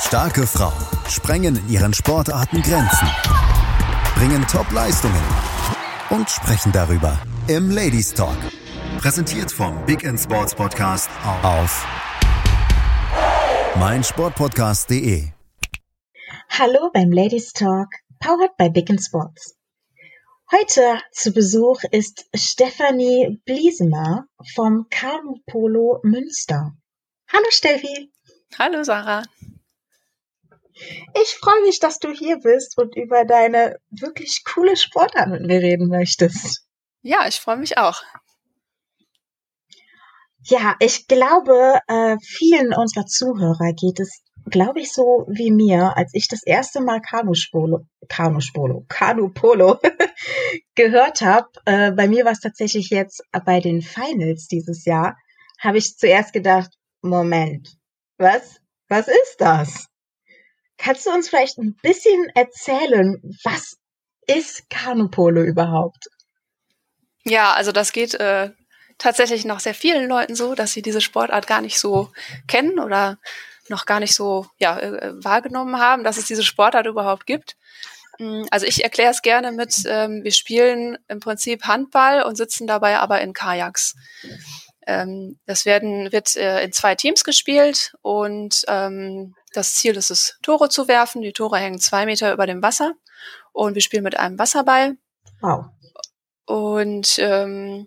Starke Frauen sprengen in ihren Sportarten Grenzen, bringen Top-Leistungen und sprechen darüber im Ladies Talk. Präsentiert vom Big End Sports Podcast auf meinsportpodcast.de. Hallo beim Ladies Talk, powered by Big End Sports. Heute zu Besuch ist Stefanie Bliesemer vom Kanu Polo Münster. Hallo Steffi. Hallo Sarah. Ich freue mich, dass du hier bist und über deine wirklich coole Sportart mit mir reden möchtest. Ja, ich freue mich auch. Ja, ich glaube, äh, vielen unserer Zuhörer geht es, glaube ich, so wie mir, als ich das erste Mal Kanuspolo, Kanuspolo, Kanupolo gehört habe. Äh, bei mir war es tatsächlich jetzt bei den Finals dieses Jahr, habe ich zuerst gedacht, Moment, was? Was ist das? Kannst du uns vielleicht ein bisschen erzählen, was ist Kanupolo überhaupt? Ja, also das geht äh, tatsächlich noch sehr vielen Leuten so, dass sie diese Sportart gar nicht so kennen oder noch gar nicht so ja, äh, wahrgenommen haben, dass es diese Sportart überhaupt gibt. Mm, also ich erkläre es gerne mit, ähm, wir spielen im Prinzip Handball und sitzen dabei aber in Kajaks. Ähm, das werden, wird äh, in zwei Teams gespielt und ähm, das Ziel ist es, Tore zu werfen. Die Tore hängen zwei Meter über dem Wasser und wir spielen mit einem Wasserball. Wow. Und ähm,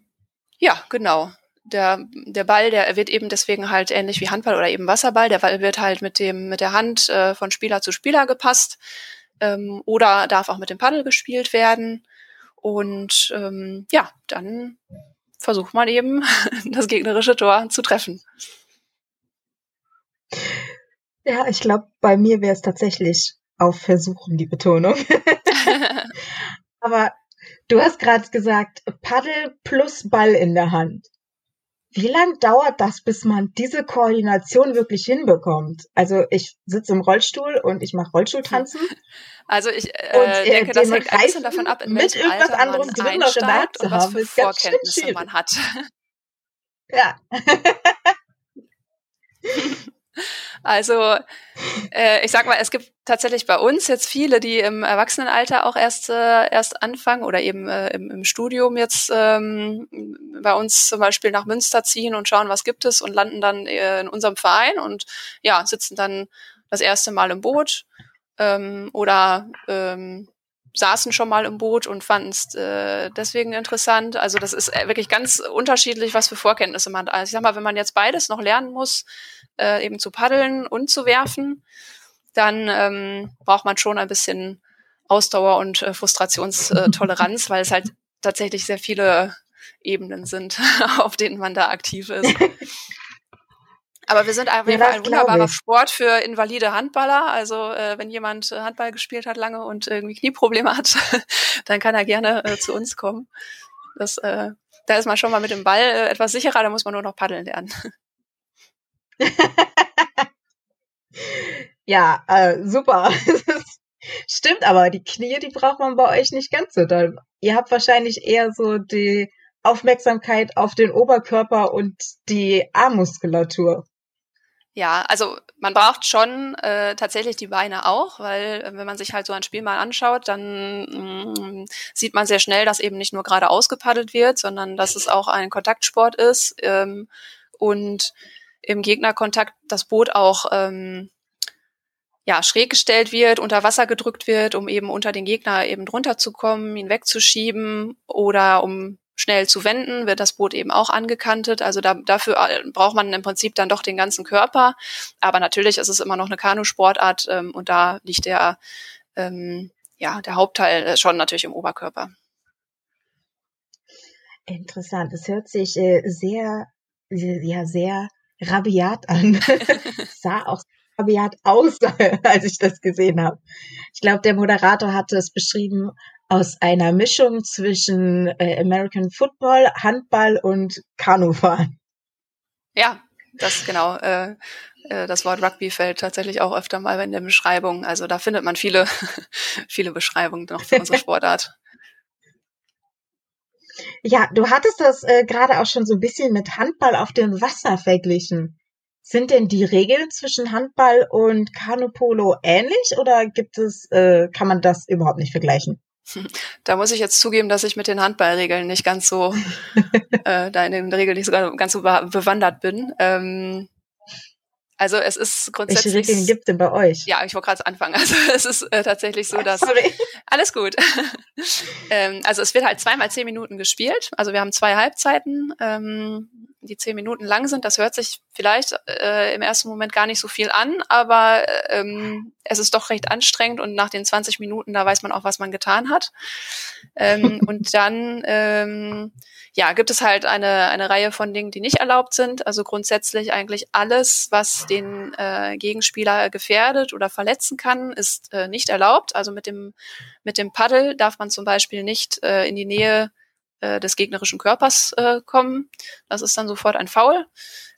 ja, genau. Der, der Ball, der wird eben deswegen halt ähnlich wie Handball oder eben Wasserball. Der Ball wird halt mit dem mit der Hand äh, von Spieler zu Spieler gepasst ähm, oder darf auch mit dem Paddel gespielt werden. Und ähm, ja, dann versucht man eben das gegnerische Tor zu treffen. Ja, ich glaube, bei mir wäre es tatsächlich auf Versuchen die Betonung. Aber du hast gerade gesagt, Paddel plus Ball in der Hand. Wie lang dauert das, bis man diese Koordination wirklich hinbekommt? Also ich sitze im Rollstuhl und ich mache Rollstuhltanzen. Also ich äh, und, äh, denke, das hängt ein bisschen davon ab, in mit irgendwas Alter anderem man drin noch einsteigt und was haben, für Vorkenntnisse man hat. Ja. Also äh, ich sag mal, es gibt tatsächlich bei uns jetzt viele, die im Erwachsenenalter auch erst äh, erst anfangen oder eben äh, im, im Studium jetzt ähm, bei uns zum Beispiel nach Münster ziehen und schauen, was gibt es und landen dann äh, in unserem Verein und ja sitzen dann das erste Mal im Boot ähm, oder ähm, saßen schon mal im Boot und fanden es äh, deswegen interessant. Also das ist äh, wirklich ganz unterschiedlich, was für Vorkenntnisse man hat. Also ich sag mal, wenn man jetzt beides noch lernen muss, äh, eben zu paddeln und zu werfen, dann ähm, braucht man schon ein bisschen Ausdauer und äh, Frustrationstoleranz, weil es halt tatsächlich sehr viele Ebenen sind, auf denen man da aktiv ist. Aber wir sind auf jeden ja, Fall ein wunderbarer Sport für invalide Handballer. Also äh, wenn jemand äh, Handball gespielt hat lange und irgendwie Knieprobleme hat, dann kann er gerne äh, zu uns kommen. Das, äh, da ist man schon mal mit dem Ball äh, etwas sicherer, da muss man nur noch paddeln lernen. ja, äh, super. Stimmt, aber die Knie, die braucht man bei euch nicht ganz so doll. Ihr habt wahrscheinlich eher so die Aufmerksamkeit auf den Oberkörper und die Armmuskulatur. Ja, also man braucht schon äh, tatsächlich die Beine auch, weil äh, wenn man sich halt so ein Spiel mal anschaut, dann mh, mm, sieht man sehr schnell, dass eben nicht nur gerade ausgepaddelt wird, sondern dass es auch ein Kontaktsport ist ähm, und im Gegnerkontakt das Boot auch ähm, ja, schräg gestellt wird, unter Wasser gedrückt wird, um eben unter den Gegner eben drunter zu kommen, ihn wegzuschieben oder um schnell zu wenden, wird das Boot eben auch angekantet. Also da, dafür äh, braucht man im Prinzip dann doch den ganzen Körper. Aber natürlich ist es immer noch eine Kanusportart ähm, und da liegt der, ähm, ja, der Hauptteil äh, schon natürlich im Oberkörper. Interessant. Es hört sich äh, sehr, ja, sehr rabiat an. sah auch rabiat aus, als ich das gesehen habe. Ich glaube, der Moderator hatte es beschrieben aus einer Mischung zwischen äh, American Football, Handball und Kanufahren. Ja, das genau. Äh, äh, das Wort Rugby fällt tatsächlich auch öfter mal in der Beschreibung. Also da findet man viele, viele Beschreibungen noch für unsere Sportart. Ja, du hattest das äh, gerade auch schon so ein bisschen mit Handball auf dem Wasser verglichen. Sind denn die Regeln zwischen Handball und Kanupolo ähnlich oder gibt es, äh, kann man das überhaupt nicht vergleichen? Da muss ich jetzt zugeben, dass ich mit den Handballregeln nicht ganz so, äh, da in den Regeln nicht so ganz so bewandert bin. Ähm, also es ist grundsätzlich. Welche Regeln gibt es bei euch? Ja, ich wollte gerade anfangen. Also es ist äh, tatsächlich so, dass Sorry. alles gut. ähm, also es wird halt zweimal zehn Minuten gespielt. Also wir haben zwei Halbzeiten, ähm, die zehn Minuten lang sind. Das hört sich vielleicht äh, im ersten Moment gar nicht so viel an, aber ähm, es ist doch recht anstrengend und nach den 20 Minuten da weiß man auch, was man getan hat. Ähm, und dann ähm, ja, gibt es halt eine, eine Reihe von Dingen, die nicht erlaubt sind. Also grundsätzlich eigentlich alles, was den äh, Gegenspieler gefährdet oder verletzen kann, ist äh, nicht erlaubt. Also mit dem, mit dem Paddel darf man zum Beispiel nicht äh, in die Nähe äh, des gegnerischen Körpers äh, kommen. Das ist dann sofort ein Foul.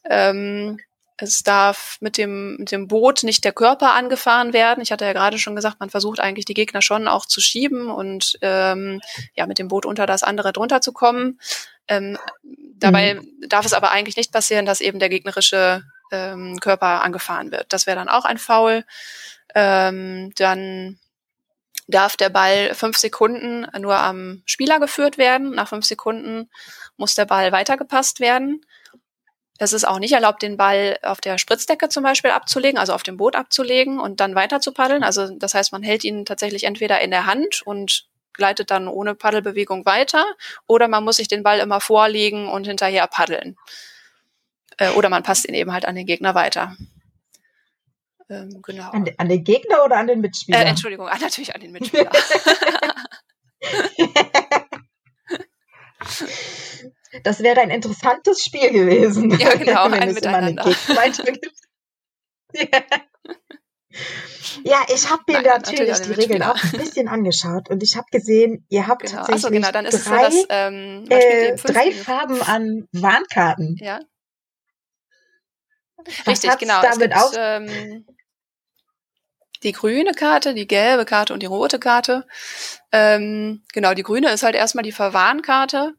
Ähm, es darf mit dem, mit dem Boot nicht der Körper angefahren werden. Ich hatte ja gerade schon gesagt, man versucht eigentlich die Gegner schon auch zu schieben und ähm, ja mit dem Boot unter das andere drunter zu kommen. Ähm, dabei mhm. darf es aber eigentlich nicht passieren, dass eben der gegnerische ähm, Körper angefahren wird. Das wäre dann auch ein Foul. Ähm, dann darf der Ball fünf Sekunden nur am Spieler geführt werden. Nach fünf Sekunden muss der Ball weitergepasst werden. Es ist auch nicht erlaubt, den Ball auf der Spritzdecke zum Beispiel abzulegen, also auf dem Boot abzulegen und dann weiter zu paddeln. Also das heißt, man hält ihn tatsächlich entweder in der Hand und gleitet dann ohne Paddelbewegung weiter oder man muss sich den Ball immer vorlegen und hinterher paddeln. Äh, oder man passt ihn eben halt an den Gegner weiter. Ähm, genau. An, an, den Gegner oder an den Mitspieler? Äh, Entschuldigung, ah, natürlich an den Mitspieler. Das wäre ein interessantes Spiel gewesen. Ja, genau, wenn ein es Miteinander. ja. ja, ich habe mir Nein, natürlich, natürlich die Regeln auch ein bisschen angeschaut und ich habe gesehen, ihr habt genau. tatsächlich so, genau. Dann ist drei, so, dass, ähm, äh, drei Farben an Warnkarten. Ja. Was Richtig, genau. Damit es gibt, ähm, die grüne Karte, die gelbe Karte und die rote Karte. Ähm, genau, die grüne ist halt erstmal die Verwarnkarte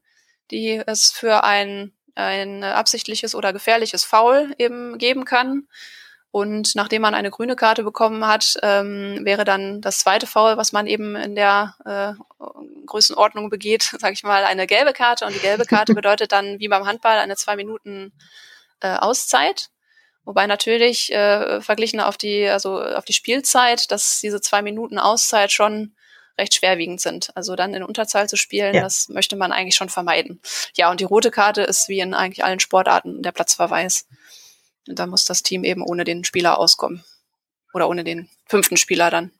die es für ein, ein absichtliches oder gefährliches Foul eben geben kann. Und nachdem man eine grüne Karte bekommen hat, ähm, wäre dann das zweite Foul, was man eben in der äh, Größenordnung begeht, sage ich mal, eine gelbe Karte. Und die gelbe Karte bedeutet dann wie beim Handball eine zwei Minuten äh, Auszeit. Wobei natürlich äh, verglichen auf die, also auf die Spielzeit, dass diese zwei Minuten Auszeit schon recht schwerwiegend sind. Also dann in Unterzahl zu spielen, ja. das möchte man eigentlich schon vermeiden. Ja, und die rote Karte ist wie in eigentlich allen Sportarten der Platzverweis. Und da muss das Team eben ohne den Spieler auskommen. Oder ohne den fünften Spieler dann.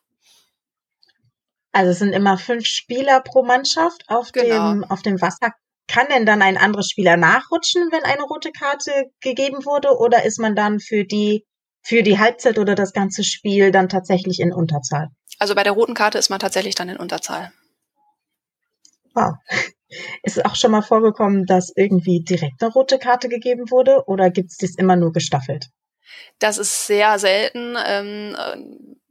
Also es sind immer fünf Spieler pro Mannschaft auf genau. dem, auf dem Wasser. Kann denn dann ein anderer Spieler nachrutschen, wenn eine rote Karte gegeben wurde? Oder ist man dann für die, für die Halbzeit oder das ganze Spiel dann tatsächlich in Unterzahl? Also bei der roten Karte ist man tatsächlich dann in Unterzahl. Wow. Ist es auch schon mal vorgekommen, dass irgendwie direkt eine rote Karte gegeben wurde oder gibt es das immer nur gestaffelt? Das ist sehr selten. Ähm,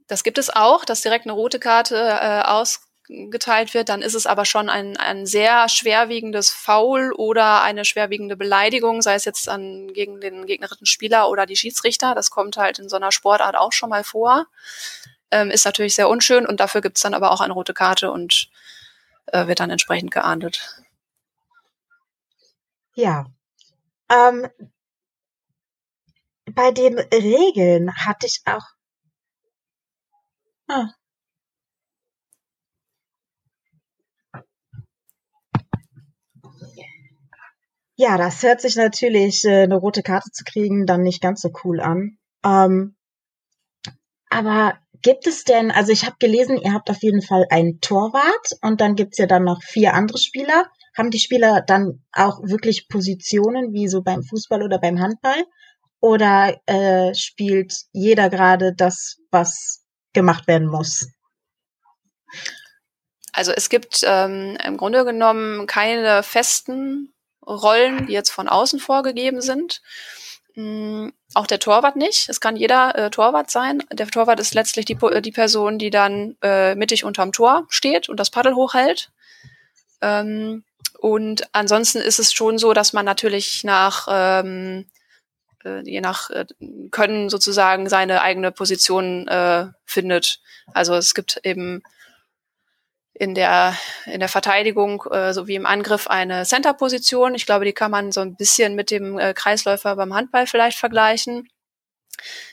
das gibt es auch, dass direkt eine rote Karte äh, ausgeteilt wird. Dann ist es aber schon ein, ein sehr schwerwiegendes Foul oder eine schwerwiegende Beleidigung, sei es jetzt an, gegen den gegnerischen Spieler oder die Schiedsrichter. Das kommt halt in so einer Sportart auch schon mal vor ähm, ist natürlich sehr unschön und dafür gibt's dann aber auch eine rote Karte und äh, wird dann entsprechend geahndet. Ja. Ähm, bei den Regeln hatte ich auch. Ah. Ja, das hört sich natürlich, äh, eine rote Karte zu kriegen, dann nicht ganz so cool an. Ähm, aber Gibt es denn, also ich habe gelesen, ihr habt auf jeden Fall einen Torwart und dann gibt's ja dann noch vier andere Spieler. Haben die Spieler dann auch wirklich Positionen wie so beim Fußball oder beim Handball? Oder äh, spielt jeder gerade das, was gemacht werden muss? Also es gibt ähm, im Grunde genommen keine festen Rollen, die jetzt von außen vorgegeben sind. Mh, auch der Torwart nicht. Es kann jeder äh, Torwart sein. Der Torwart ist letztlich die, die Person, die dann äh, mittig unterm Tor steht und das Paddel hochhält. Ähm, und ansonsten ist es schon so, dass man natürlich nach ähm, äh, je nach äh, Können sozusagen seine eigene Position äh, findet. Also es gibt eben in der in der Verteidigung äh, sowie im Angriff eine Center-Position. Ich glaube, die kann man so ein bisschen mit dem äh, Kreisläufer beim Handball vielleicht vergleichen.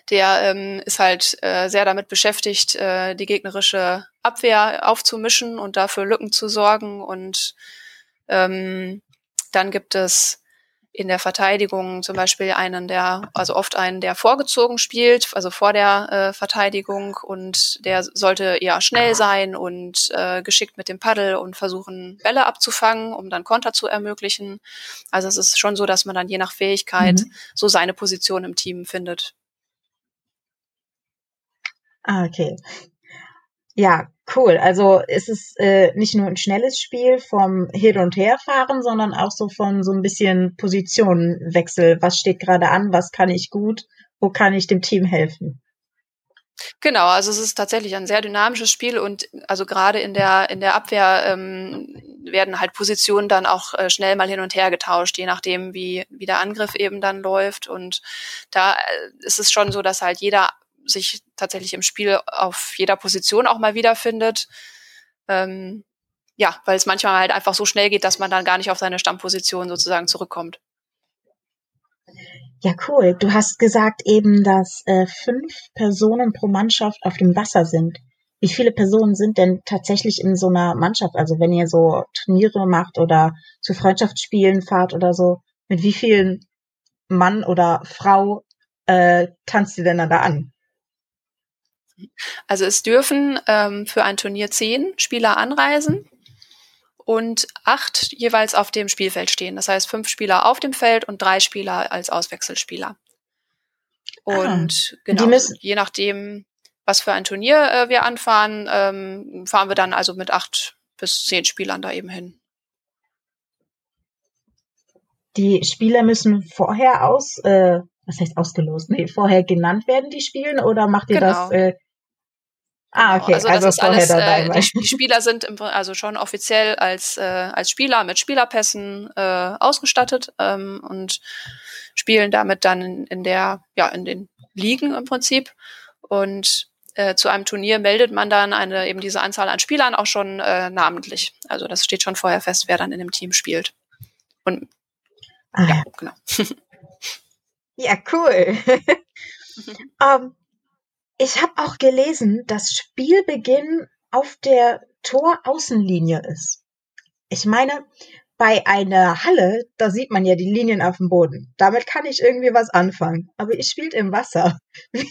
Der ähm, ist halt äh, sehr damit beschäftigt, äh, die gegnerische Abwehr aufzumischen und dafür Lücken zu sorgen. Und ähm, dann gibt es in der Verteidigung zum Beispiel einen, der, also oft einen, der vorgezogen spielt, also vor der äh, Verteidigung und der sollte eher schnell sein und äh, geschickt mit dem Paddel und versuchen, Bälle abzufangen, um dann Konter zu ermöglichen. Also es ist schon so, dass man dann je nach Fähigkeit mhm. so seine Position im Team findet. Ah, okay. Ja, cool. Also es ist äh, nicht nur ein schnelles Spiel vom Hin- und Herfahren, sondern auch so von so ein bisschen Positionenwechsel. Was steht gerade an? Was kann ich gut? Wo kann ich dem Team helfen? Genau, also es ist tatsächlich ein sehr dynamisches Spiel und also gerade in der in der Abwehr ähm, werden halt Positionen dann auch äh, schnell mal hin und her getauscht, je nachdem wie wie der Angriff eben dann läuft und da äh, ist es schon so, dass halt jeder sich tatsächlich im Spiel auf jeder Position auch mal wiederfindet. Ähm, ja, weil es manchmal halt einfach so schnell geht, dass man dann gar nicht auf seine Stammposition sozusagen zurückkommt. Ja, cool. Du hast gesagt eben, dass äh, fünf Personen pro Mannschaft auf dem Wasser sind. Wie viele Personen sind denn tatsächlich in so einer Mannschaft? Also wenn ihr so Turniere macht oder zu Freundschaftsspielen fahrt oder so, mit wie vielen Mann oder Frau äh, tanzt ihr denn da an? Also es dürfen ähm, für ein Turnier zehn Spieler anreisen und acht jeweils auf dem Spielfeld stehen. Das heißt fünf Spieler auf dem Feld und drei Spieler als Auswechselspieler. Ah, und ah, genau, je nachdem, was für ein Turnier äh, wir anfahren, ähm, fahren wir dann also mit acht bis zehn Spielern da eben hin. Die Spieler müssen vorher aus, äh, was heißt ausgelost? Nee, vorher genannt werden, die spielen, oder macht ihr genau. das äh, Ah, genau. okay. Also, also das ist alles, äh, die, die, Spieler sind im, also schon offiziell als, äh, als Spieler mit Spielerpässen äh, ausgestattet ähm, und spielen damit dann in, in der, ja, in den Ligen im Prinzip. Und äh, zu einem Turnier meldet man dann eine, eben diese Anzahl an Spielern auch schon äh, namentlich. Also das steht schon vorher fest, wer dann in dem Team spielt. Und ah. ja, genau. ja, cool. um, Ich habe auch gelesen, dass Spielbeginn auf der Toraußenlinie ist. Ich meine, bei einer Halle, da sieht man ja die Linien auf dem Boden. Damit kann ich irgendwie was anfangen. Aber ich spielt im Wasser. Wie,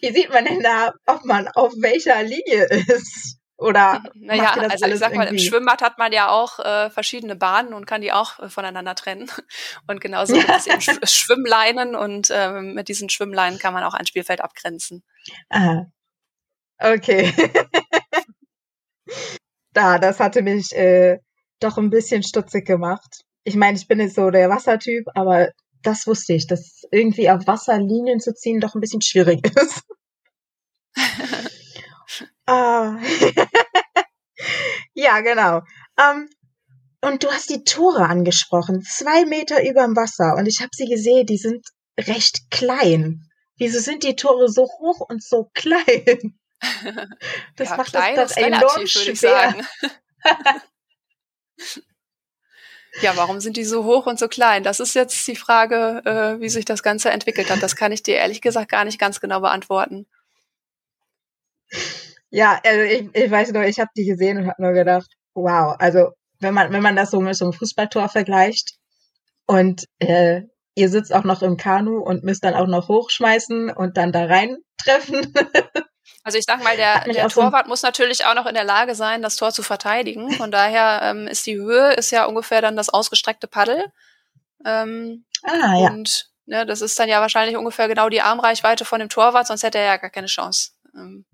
wie sieht man denn da, ob man auf welcher Linie ist? Oder naja, also ich sag mal, im Schwimmbad hat man ja auch äh, verschiedene Bahnen und kann die auch äh, voneinander trennen. Und genauso gibt es eben Sch Schwimmleinen und äh, mit diesen Schwimmleinen kann man auch ein Spielfeld abgrenzen. Aha. Okay. da, das hatte mich äh, doch ein bisschen stutzig gemacht. Ich meine, ich bin jetzt so der Wassertyp, aber das wusste ich, dass irgendwie auf Wasserlinien zu ziehen doch ein bisschen schwierig ist. Ah. Ja, genau. Um, und du hast die Tore angesprochen. Zwei Meter überm Wasser. Und ich habe sie gesehen, die sind recht klein. Wieso sind die Tore so hoch und so klein? Das ja, macht klein das dann enorm schwer. ja, warum sind die so hoch und so klein? Das ist jetzt die Frage, äh, wie sich das Ganze entwickelt hat. Das kann ich dir ehrlich gesagt gar nicht ganz genau beantworten. Ja, also ich, ich weiß nur, ich habe die gesehen und habe nur gedacht, wow, also wenn man wenn man das so mit so einem Fußballtor vergleicht und äh, ihr sitzt auch noch im Kanu und müsst dann auch noch hochschmeißen und dann da rein treffen. Also ich sag mal, der, der Torwart so muss natürlich auch noch in der Lage sein, das Tor zu verteidigen. Von daher ähm, ist die Höhe ist ja ungefähr dann das ausgestreckte Paddel. Ähm, ah, ja. Und ne, das ist dann ja wahrscheinlich ungefähr genau die Armreichweite von dem Torwart, sonst hätte er ja gar keine Chance. Ähm,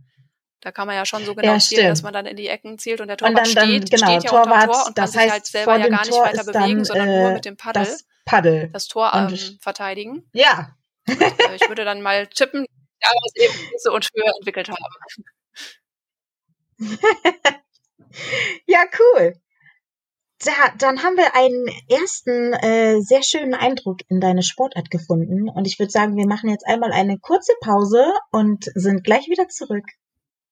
da kann man ja schon so genau ja, zielen, dass man dann in die Ecken zielt und der Torwart und dann, dann, steht, genau, steht ja Torwart, unter Tor und kann sich halt selber ja gar nicht Tor weiter bewegen, dann, sondern nur äh, mit dem Paddel das, Paddel. das Tor ähm, verteidigen. Ja. Und, äh, ich würde dann mal tippen, daraus eben und Höhe entwickelt haben. ja, cool. da, dann haben wir einen ersten äh, sehr schönen Eindruck in deine Sportart gefunden. Und ich würde sagen, wir machen jetzt einmal eine kurze Pause und sind gleich wieder zurück.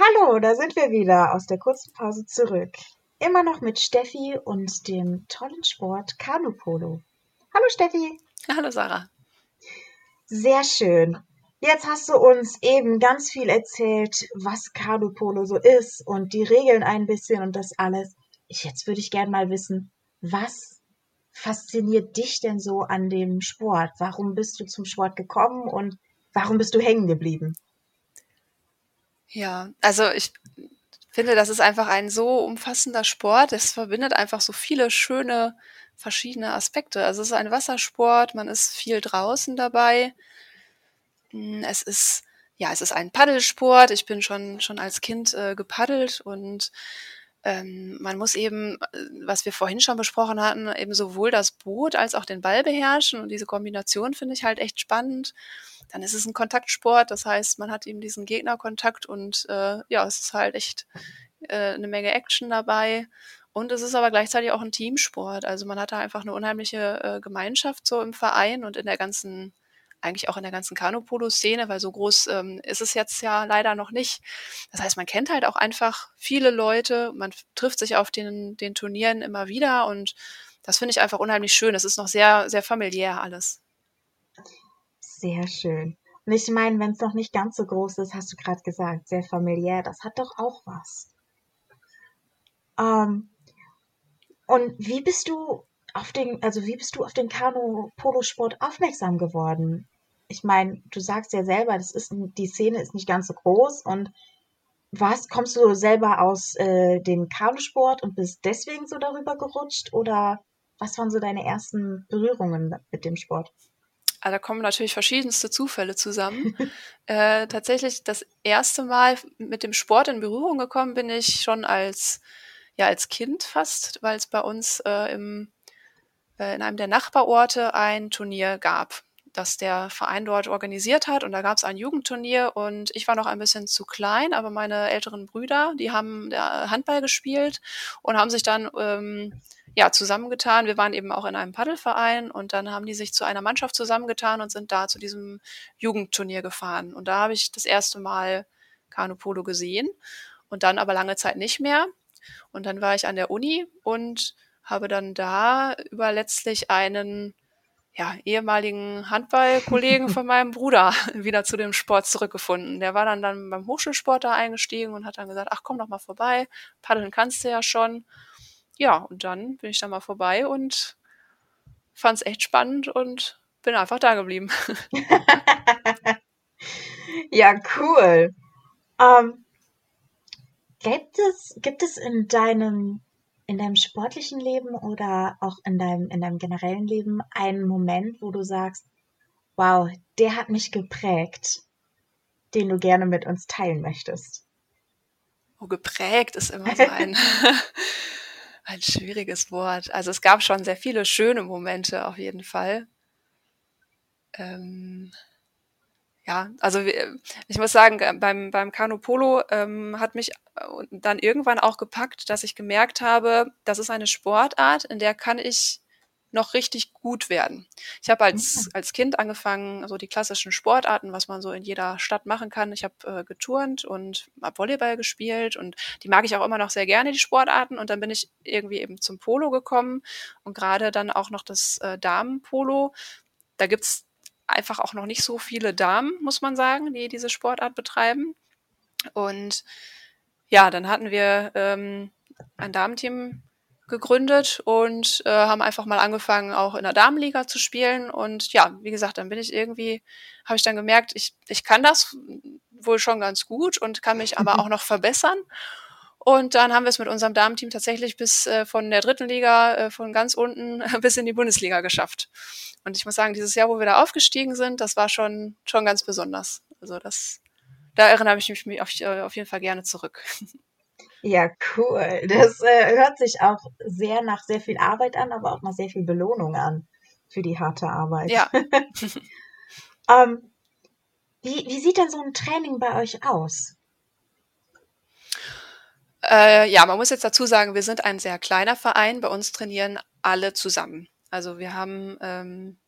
Hallo, da sind wir wieder aus der kurzen Pause zurück. Immer noch mit Steffi und dem tollen Sport Kanupolo. Hallo Steffi. Hallo Sarah. Sehr schön. Jetzt hast du uns eben ganz viel erzählt, was Kanupolo so ist und die Regeln ein bisschen und das alles. Jetzt würde ich gerne mal wissen, was fasziniert dich denn so an dem Sport? Warum bist du zum Sport gekommen und warum bist du hängen geblieben? Ja, also ich finde, das ist einfach ein so umfassender Sport. Es verbindet einfach so viele schöne verschiedene Aspekte. Also es ist ein Wassersport, man ist viel draußen dabei. Hm, es ist ja, es ist ein Paddelsport. Ich bin schon schon als Kind äh, gepaddelt und ähm, man muss eben, äh, was wir vorhin schon besprochen hatten, eben sowohl das Boot als auch den Ball beherrschen und diese Kombination finde ich halt echt spannend. Dann ist es ein Kontaktsport, das heißt, man hat eben diesen Gegnerkontakt und äh, ja, es ist halt echt äh, eine Menge Action dabei. Und es ist aber gleichzeitig auch ein Teamsport. Also man hat da einfach eine unheimliche äh, Gemeinschaft so im Verein und in der ganzen eigentlich auch in der ganzen Kanupolo-Szene, weil so groß ähm, ist es jetzt ja leider noch nicht. Das heißt, man kennt halt auch einfach viele Leute, man trifft sich auf den, den Turnieren immer wieder und das finde ich einfach unheimlich schön. Es ist noch sehr, sehr familiär alles. Sehr schön. Und ich meine, wenn es noch nicht ganz so groß ist, hast du gerade gesagt, sehr familiär, das hat doch auch was. Ähm, und wie bist du auf den, also wie bist du auf den Kanu-Polosport aufmerksam geworden? Ich meine, du sagst ja selber, das ist die Szene ist nicht ganz so groß und was kommst du selber aus äh, dem Kanusport und bist deswegen so darüber gerutscht oder was waren so deine ersten Berührungen mit dem Sport? Also da kommen natürlich verschiedenste Zufälle zusammen. äh, tatsächlich das erste Mal mit dem Sport in Berührung gekommen bin ich schon als ja als Kind fast, weil es bei uns äh, im äh, in einem der Nachbarorte ein Turnier gab, das der Verein dort organisiert hat. Und da gab es ein Jugendturnier und ich war noch ein bisschen zu klein, aber meine älteren Brüder, die haben Handball gespielt und haben sich dann ähm, ja, zusammengetan. Wir waren eben auch in einem Paddelverein und dann haben die sich zu einer Mannschaft zusammengetan und sind da zu diesem Jugendturnier gefahren. Und da habe ich das erste Mal Kanupolo gesehen und dann aber lange Zeit nicht mehr. Und dann war ich an der Uni und habe dann da über letztlich einen ja, ehemaligen Handballkollegen von meinem Bruder wieder zu dem Sport zurückgefunden. Der war dann, dann beim Hochschulsport da eingestiegen und hat dann gesagt, ach komm doch mal vorbei, paddeln kannst du ja schon. Ja, und dann bin ich da mal vorbei und fand es echt spannend und bin einfach da geblieben. ja, cool. Ähm, gibt, es, gibt es in deinem in deinem sportlichen Leben oder auch in deinem, in deinem generellen Leben einen Moment, wo du sagst, wow, der hat mich geprägt, den du gerne mit uns teilen möchtest? Oh, geprägt ist immer so ein, ein schwieriges Wort. Also es gab schon sehr viele schöne Momente auf jeden Fall. Ähm, ja, also ich muss sagen, äh, beim, beim Kanu Polo ähm, hat mich äh, dann irgendwann auch gepackt, dass ich gemerkt habe, das ist eine Sportart, in der kann ich noch richtig gut werden. Ich habe als, mhm. als Kind angefangen, so die klassischen Sportarten, was man so in jeder Stadt machen kann. Ich habe äh, geturnt und habe Volleyball gespielt und die mag ich auch immer noch sehr gerne, die Sportarten. Und dann bin ich irgendwie eben zum Polo gekommen und gerade dann auch noch das äh, Damenpolo. Da gibt's einfach auch noch nicht so viele Damen, muss man sagen, die diese Sportart betreiben. Und ja, dann hatten wir ähm, ein Damenteam gegründet und äh, haben einfach mal angefangen, auch in der Damenliga zu spielen. Und ja, wie gesagt, dann bin ich irgendwie, habe ich dann gemerkt, ich, ich kann das wohl schon ganz gut und kann mich aber auch noch verbessern. Und dann haben wir es mit unserem Damenteam tatsächlich bis äh, von der dritten Liga, äh, von ganz unten bis in die Bundesliga geschafft. Und ich muss sagen, dieses Jahr, wo wir da aufgestiegen sind, das war schon, schon ganz besonders. Also das, da erinnere ich mich auf, äh, auf jeden Fall gerne zurück. Ja, cool. Das äh, hört sich auch sehr nach sehr viel Arbeit an, aber auch nach sehr viel Belohnung an für die harte Arbeit. Ja. ähm, wie, wie sieht denn so ein Training bei euch aus? Äh, ja, man muss jetzt dazu sagen, wir sind ein sehr kleiner Verein. Bei uns trainieren alle zusammen. Also wir haben ähm,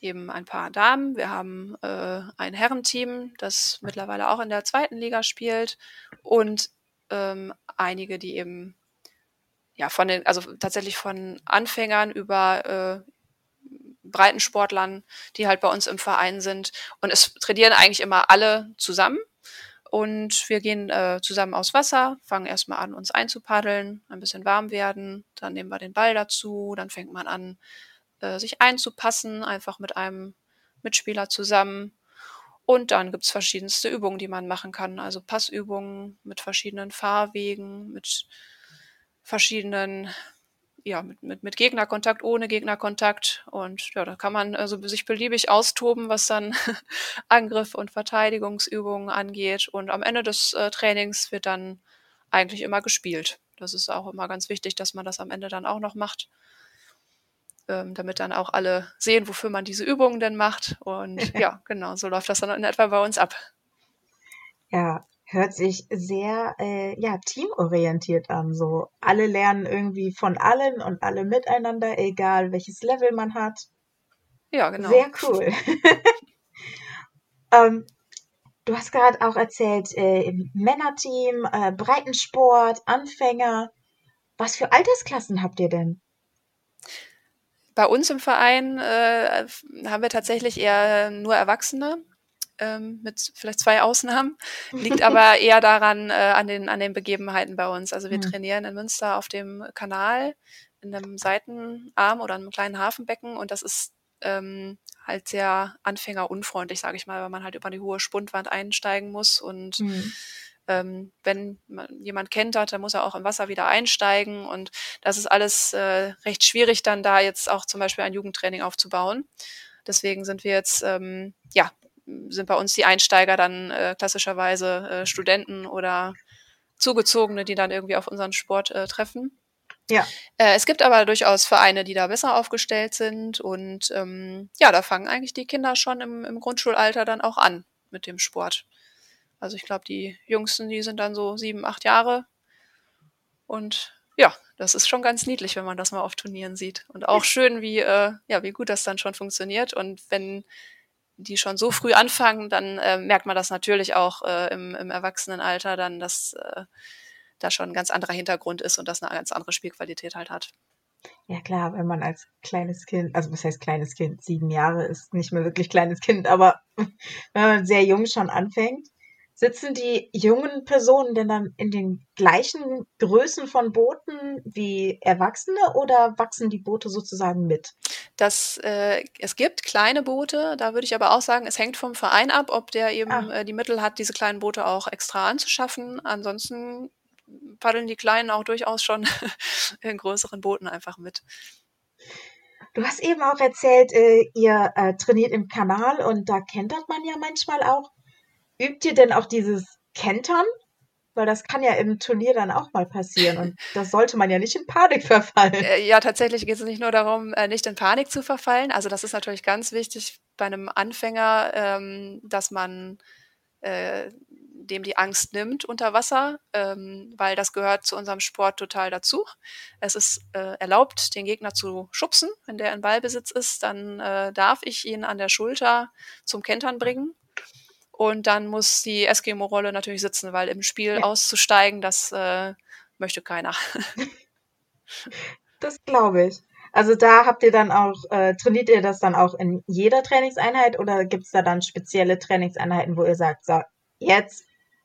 eben ein paar Damen, wir haben äh, ein Herrenteam, das mittlerweile auch in der zweiten Liga spielt und ähm, einige, die eben ja von den, also tatsächlich von Anfängern über äh, Breitensportlern, die halt bei uns im Verein sind. Und es trainieren eigentlich immer alle zusammen. Und wir gehen äh, zusammen aufs Wasser, fangen erstmal an, uns einzupaddeln, ein bisschen warm werden, dann nehmen wir den Ball dazu, dann fängt man an, äh, sich einzupassen, einfach mit einem Mitspieler zusammen. Und dann gibt's verschiedenste Übungen, die man machen kann. Also Passübungen mit verschiedenen Fahrwegen, mit verschiedenen, ja, mit, mit, mit Gegnerkontakt, ohne Gegnerkontakt. Und ja, da kann man also sich beliebig austoben, was dann Angriff und Verteidigungsübungen angeht. Und am Ende des äh, Trainings wird dann eigentlich immer gespielt. Das ist auch immer ganz wichtig, dass man das am Ende dann auch noch macht ähm, damit dann auch alle sehen, wofür man diese Übungen denn macht. Und ja, genau, so läuft das dann in etwa bei uns ab. Ja, hört sich sehr äh, ja, teamorientiert an. So alle lernen irgendwie von allen und alle miteinander, egal welches Level man hat. Ja, genau. Sehr cool. ähm, du hast gerade auch erzählt, äh, Männerteam, äh, Breitensport, Anfänger. Was für Altersklassen habt ihr denn? Bei uns im Verein äh, haben wir tatsächlich eher nur Erwachsene, ähm, mit vielleicht zwei Ausnahmen. Liegt aber eher daran, äh, an, den, an den Begebenheiten bei uns. Also wir mhm. trainieren in Münster auf dem Kanal, in einem Seitenarm oder einem kleinen Hafenbecken und das ist ähm, halt sehr anfängerunfreundlich, sage ich mal, weil man halt über die hohe Spundwand einsteigen muss und mhm ähm, wenn man jemand kennt hat, dann muss er auch im Wasser wieder einsteigen. Und das ist alles äh, recht schwierig, dann da jetzt auch zum Beispiel ein Jugendtraining aufzubauen. Deswegen sind wir jetzt, ähm, ja, sind bei uns die Einsteiger dann äh, klassischerweise äh, Studenten oder Zugezogene, die dann irgendwie auf unseren Sport äh, treffen. Ja. Äh, es gibt aber durchaus Vereine, die da besser aufgestellt sind und ähm, ja, da fangen eigentlich die Kinder schon im, im Grundschulalter dann auch an mit dem Sport. Also ich glaube, die Jüngsten, die sind dann so sieben, acht Jahre. Und ja, das ist schon ganz niedlich, wenn man das mal auf Turnieren sieht. Und auch schön, wie, äh, ja, wie gut das dann schon funktioniert. Und wenn die schon so früh anfangen, dann äh, merkt man das natürlich auch äh, im, im Erwachsenenalter dann, dass äh, da schon ein ganz anderer Hintergrund ist und das eine ganz andere Spielqualität halt hat. Ja klar, wenn man als kleines Kind, also was heißt kleines Kind, sieben Jahre ist nicht mehr wirklich kleines Kind, aber wenn man sehr jung schon anfängt, Sitzen die jungen Personen denn dann in den gleichen Größen von Booten wie Erwachsene oder wachsen die Boote sozusagen mit? Das, äh, es gibt kleine Boote, da würde ich aber auch sagen, es hängt vom Verein ab, ob der eben ah. äh, die Mittel hat, diese kleinen Boote auch extra anzuschaffen. Ansonsten paddeln die Kleinen auch durchaus schon in größeren Booten einfach mit. Du hast eben auch erzählt, äh, ihr äh, trainiert im Kanal und da kentert man ja manchmal auch. Übt ihr denn auch dieses Kentern? Weil das kann ja im Turnier dann auch mal passieren und das sollte man ja nicht in Panik verfallen. Äh, ja, tatsächlich geht es nicht nur darum, äh, nicht in Panik zu verfallen. Also das ist natürlich ganz wichtig bei einem Anfänger, ähm, dass man äh, dem die Angst nimmt unter Wasser, ähm, weil das gehört zu unserem Sport total dazu. Es ist äh, erlaubt, den Gegner zu schubsen. Wenn der in Ballbesitz ist, dann äh, darf ich ihn an der Schulter zum Kentern bringen. Und dann muss die Eskimo-Rolle natürlich sitzen, weil im Spiel ja. auszusteigen, das äh, möchte keiner. das glaube ich. Also da habt ihr dann auch, äh, trainiert ihr das dann auch in jeder Trainingseinheit oder gibt's da dann spezielle Trainingseinheiten, wo ihr sagt, so, jetzt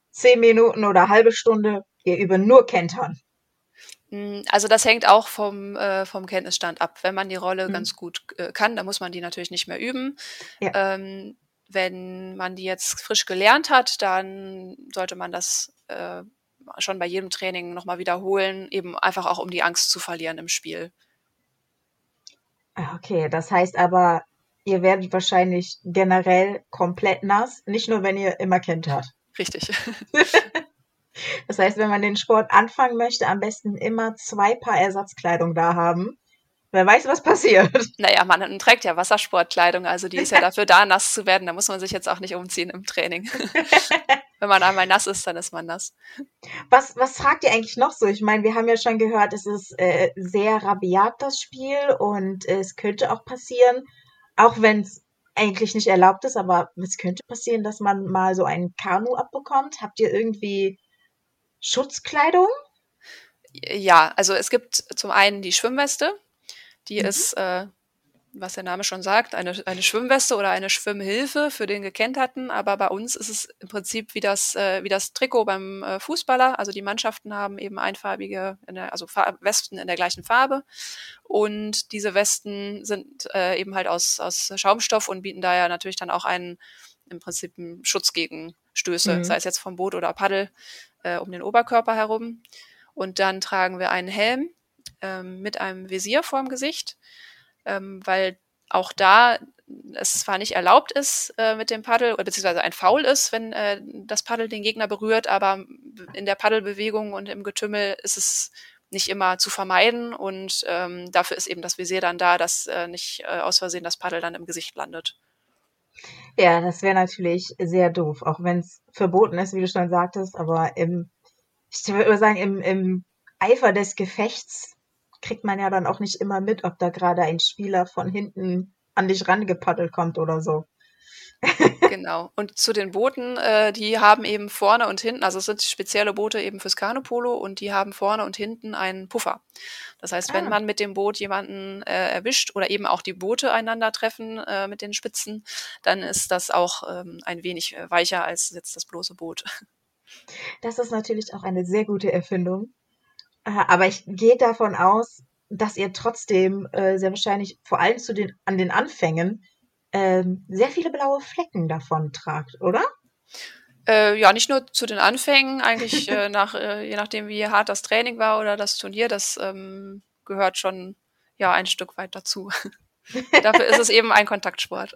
zehn Minuten oder halbe Stunde, wir üben nur Kentern? Hm, also das hängt auch vom, äh, vom Kenntnisstand ab. Wenn man die Rolle Mhm. ganz gut äh, kann, dann muss man die natürlich nicht mehr üben. Ja. Ähm, wenn man die jetzt frisch gelernt hat, dann sollte man das äh, schon bei jedem Training nochmal wiederholen, eben einfach auch um die Angst zu verlieren im Spiel. Ah, Okay, das heißt aber, ihr werdet wahrscheinlich generell komplett nass, nicht nur wenn ihr immer kentert. Richtig. Das heißt, wenn man den Sport anfangen möchte, am besten immer zwei Paar Ersatzkleidung da haben. Wer weiß, was passiert. naja, man trägt ja Wassersportkleidung, also die ist ja dafür da, nass zu werden. Da muss man sich jetzt auch nicht umziehen im Training. wenn man einmal nass ist, dann ist man nass. Was, was fragt ihr eigentlich noch so? Ich meine, wir haben ja schon gehört, es ist äh, sehr rabiat, das Spiel, und es könnte auch passieren, auch wenn es eigentlich nicht erlaubt ist, aber es könnte passieren, dass man mal so einen Kanu abbekommt. Habt ihr irgendwie Schutzkleidung? Ja, also es gibt zum einen die Schwimmweste, die Mhm. ist, äh, was der Name schon sagt, eine, eine Schwimmweste oder eine Schwimmhilfe für den Gekenterten, aber bei uns ist es im Prinzip wie das, äh, wie das Trikot beim äh, Fußballer. Also die Mannschaften haben eben einfarbige, in der, also Fa Westen in der gleichen Farbe. Und diese Westen sind äh, eben halt aus, aus Schaumstoff und bieten daher natürlich dann auch einen im Prinzip einen Schutz gegen Stöße, Mhm. sei es jetzt vom Boot oder Paddel äh, um den Oberkörper herum. Und dann tragen wir einen Helm ähm, mit einem Visier vorm Gesicht, ähm, weil auch da es zwar nicht erlaubt ist äh, mit dem Paddel, oder beziehungsweise ein Foul ist, wenn äh, das Paddel den Gegner berührt, aber in der Paddelbewegung und im Getümmel ist es nicht immer zu vermeiden und ähm, dafür ist eben das Visier dann da, dass äh, nicht äh, aus Versehen das Paddel dann im Gesicht landet. Ja, das wäre natürlich sehr doof, auch wenn es verboten ist, wie du schon sagtest, aber im, ich würde sagen, im, im Eifer des Gefechts kriegt man ja dann auch nicht immer mit, ob da gerade ein Spieler von hinten an dich rangepaddelt kommt oder so. Genau. Und zu den Booten, äh, die haben eben vorne und hinten, also es sind spezielle Boote eben fürs Kanupolo und die haben vorne und hinten einen Puffer. Das heißt, wenn Ah. man mit dem Boot jemanden äh, erwischt oder eben auch die Boote einander treffen äh, mit den Spitzen, dann ist das auch ähm, ein wenig äh, weicher als jetzt das bloße Boot. Das ist natürlich auch eine sehr gute Erfindung. Äh, Aber ich gehe davon aus, dass ihr trotzdem äh, sehr wahrscheinlich vor allem zu den, an den Anfängen ähm, sehr viele blaue Flecken davon tragt, oder? Äh, ja, nicht nur zu den Anfängen, eigentlich äh, nach, äh, je nachdem, wie hart das Training war oder das Turnier, das ähm, gehört schon ja ein Stück weit dazu. Dafür ist es eben ein Kontaktsport.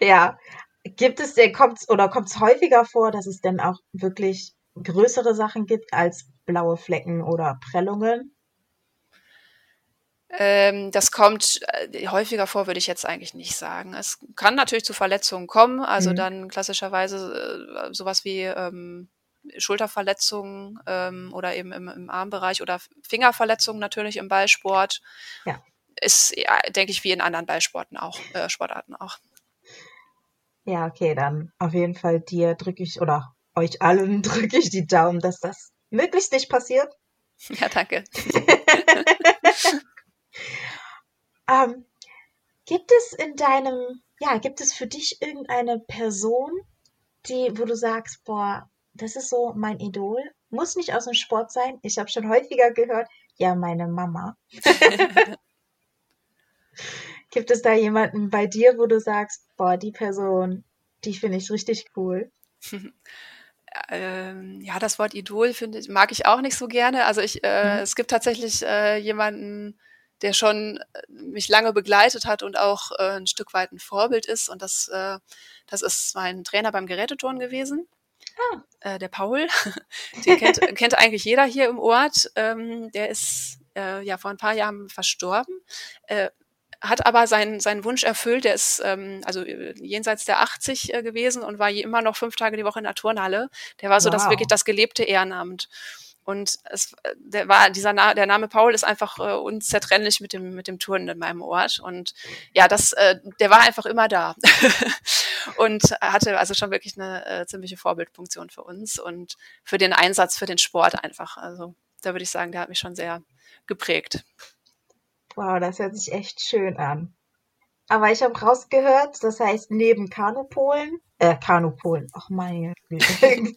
Ja. Gibt es denn, kommt's oder kommt es häufiger vor, dass es denn auch wirklich größere Sachen gibt als blaue Flecken oder Prellungen? Ähm, das kommt äh, häufiger vor, würde ich jetzt eigentlich nicht sagen. Es kann natürlich zu Verletzungen kommen, also Mhm. dann klassischerweise äh, sowas wie ähm, Schulterverletzungen ähm, oder eben im, im Armbereich oder Fingerverletzungen natürlich im Ballsport. Ja. Ist, ja, denke ich, wie in anderen Ballsporten auch, äh, Sportarten auch. Ja, okay, dann auf jeden Fall dir drücke ich oder euch allen drücke ich die Daumen, dass das möglichst nicht passiert. Ja, danke. Ähm, gibt es in deinem, ja, gibt es für dich irgendeine Person, die, wo du sagst, boah, das ist so mein Idol? Muss nicht aus dem Sport sein. Ich habe schon häufiger gehört, ja, meine Mama. Gibt es da jemanden bei dir, wo du sagst, boah, die Person, die finde ich richtig cool? Ähm, ja, das Wort Idol finde ich, mag ich auch nicht so gerne. Also ich, äh, Mhm. es gibt tatsächlich äh, jemanden, der schon äh, mich lange begleitet hat und auch äh, ein Stück weit ein Vorbild ist. Und das, äh, das ist mein Trainer beim Geräteturnen gewesen. Äh, der Paul, den kennt, kennt eigentlich jeder hier im Ort. Ähm, der ist äh, ja vor ein paar Jahren verstorben. Äh, hat aber seinen, seinen Wunsch erfüllt. Der ist ähm, also äh, jenseits der 80 äh, gewesen und war je immer noch fünf Tage die Woche in der Turnhalle. Der war so das Wow. wirklich das gelebte Ehrenamt. Und es, äh, der war dieser Na der Name Paul ist einfach äh, unzertrennlich mit dem mit dem Turnen in meinem Ort und ja das äh, der war einfach immer da und hatte also schon wirklich eine äh, ziemliche Vorbildfunktion für uns und für den Einsatz für den Sport einfach also da würde ich sagen der hat mich schon sehr geprägt Wow, das hört sich echt schön an. Aber ich habe rausgehört, das heißt neben Kanupolen, äh, Kanupolen, ach meine Güte.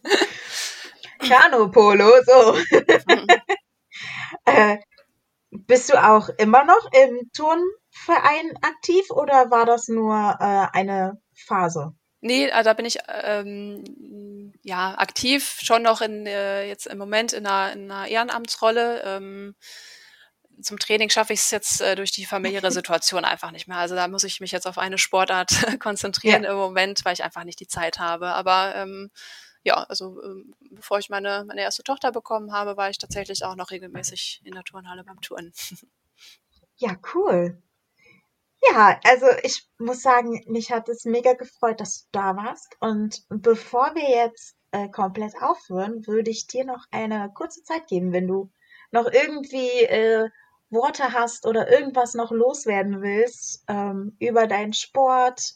Kanupolo, so. äh, bist du auch immer noch im Turnverein aktiv oder war das nur äh, eine Phase? Nee, also da bin ich ähm, ja aktiv, schon noch in äh, jetzt im Moment in einer, in einer Ehrenamtsrolle. Ähm, zum Training schaffe ich es jetzt äh, durch die familiäre Situation einfach nicht mehr. Also da muss ich mich jetzt auf eine Sportart konzentrieren ja. im Moment, weil ich einfach nicht die Zeit habe. Aber ähm, ja, also ähm, bevor ich meine, meine erste Tochter bekommen habe, war ich tatsächlich auch noch regelmäßig in der Turnhalle beim Touren. Ja, cool. Ja, also ich muss sagen, mich hat es mega gefreut, dass du da warst. Und bevor wir jetzt äh, komplett aufhören, würde ich dir noch eine kurze Zeit geben, wenn du noch irgendwie äh, Worte hast oder irgendwas noch loswerden willst ähm, über deinen Sport,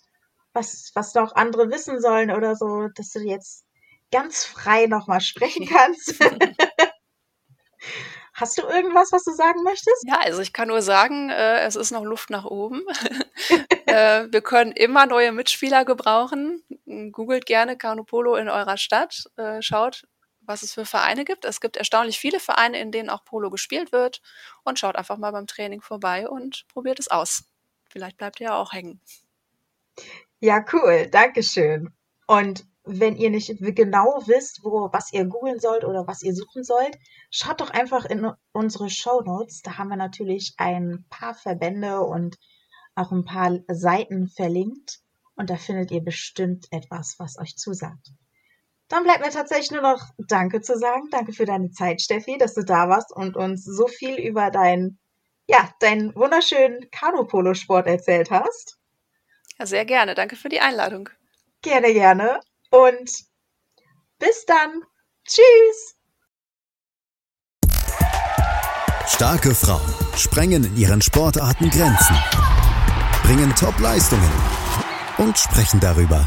was, was noch andere wissen sollen oder so, dass du jetzt ganz frei nochmal sprechen kannst. Hast du irgendwas, was du sagen möchtest? Ja, also ich kann nur sagen, äh, es ist noch Luft nach oben. äh, wir können immer neue Mitspieler gebrauchen. Googelt gerne Carnopolo in eurer Stadt. Äh, schaut, was es für Vereine gibt. Es gibt erstaunlich viele Vereine, in denen auch Polo gespielt wird. Und schaut einfach mal beim Training vorbei und probiert es aus. Vielleicht bleibt ihr ja auch hängen. Ja, cool. Dankeschön. Und wenn ihr nicht genau wisst, wo, was ihr googeln sollt oder was ihr suchen sollt, schaut doch einfach in unsere Show Notes. Da haben wir natürlich ein paar Verbände und auch ein paar Seiten verlinkt. Und da findet ihr bestimmt etwas, was euch zusagt. Dann bleibt mir tatsächlich nur noch Danke zu sagen. Danke für deine Zeit, Steffi, dass du da warst und uns so viel über deinen, ja, deinen wunderschönen Kanu-Polo-Sport erzählt hast. Ja, sehr gerne. Danke für die Einladung. Gerne, gerne. Und bis dann. Tschüss. Starke Frauen sprengen in ihren Sportarten Grenzen, bringen Top-Leistungen und sprechen darüber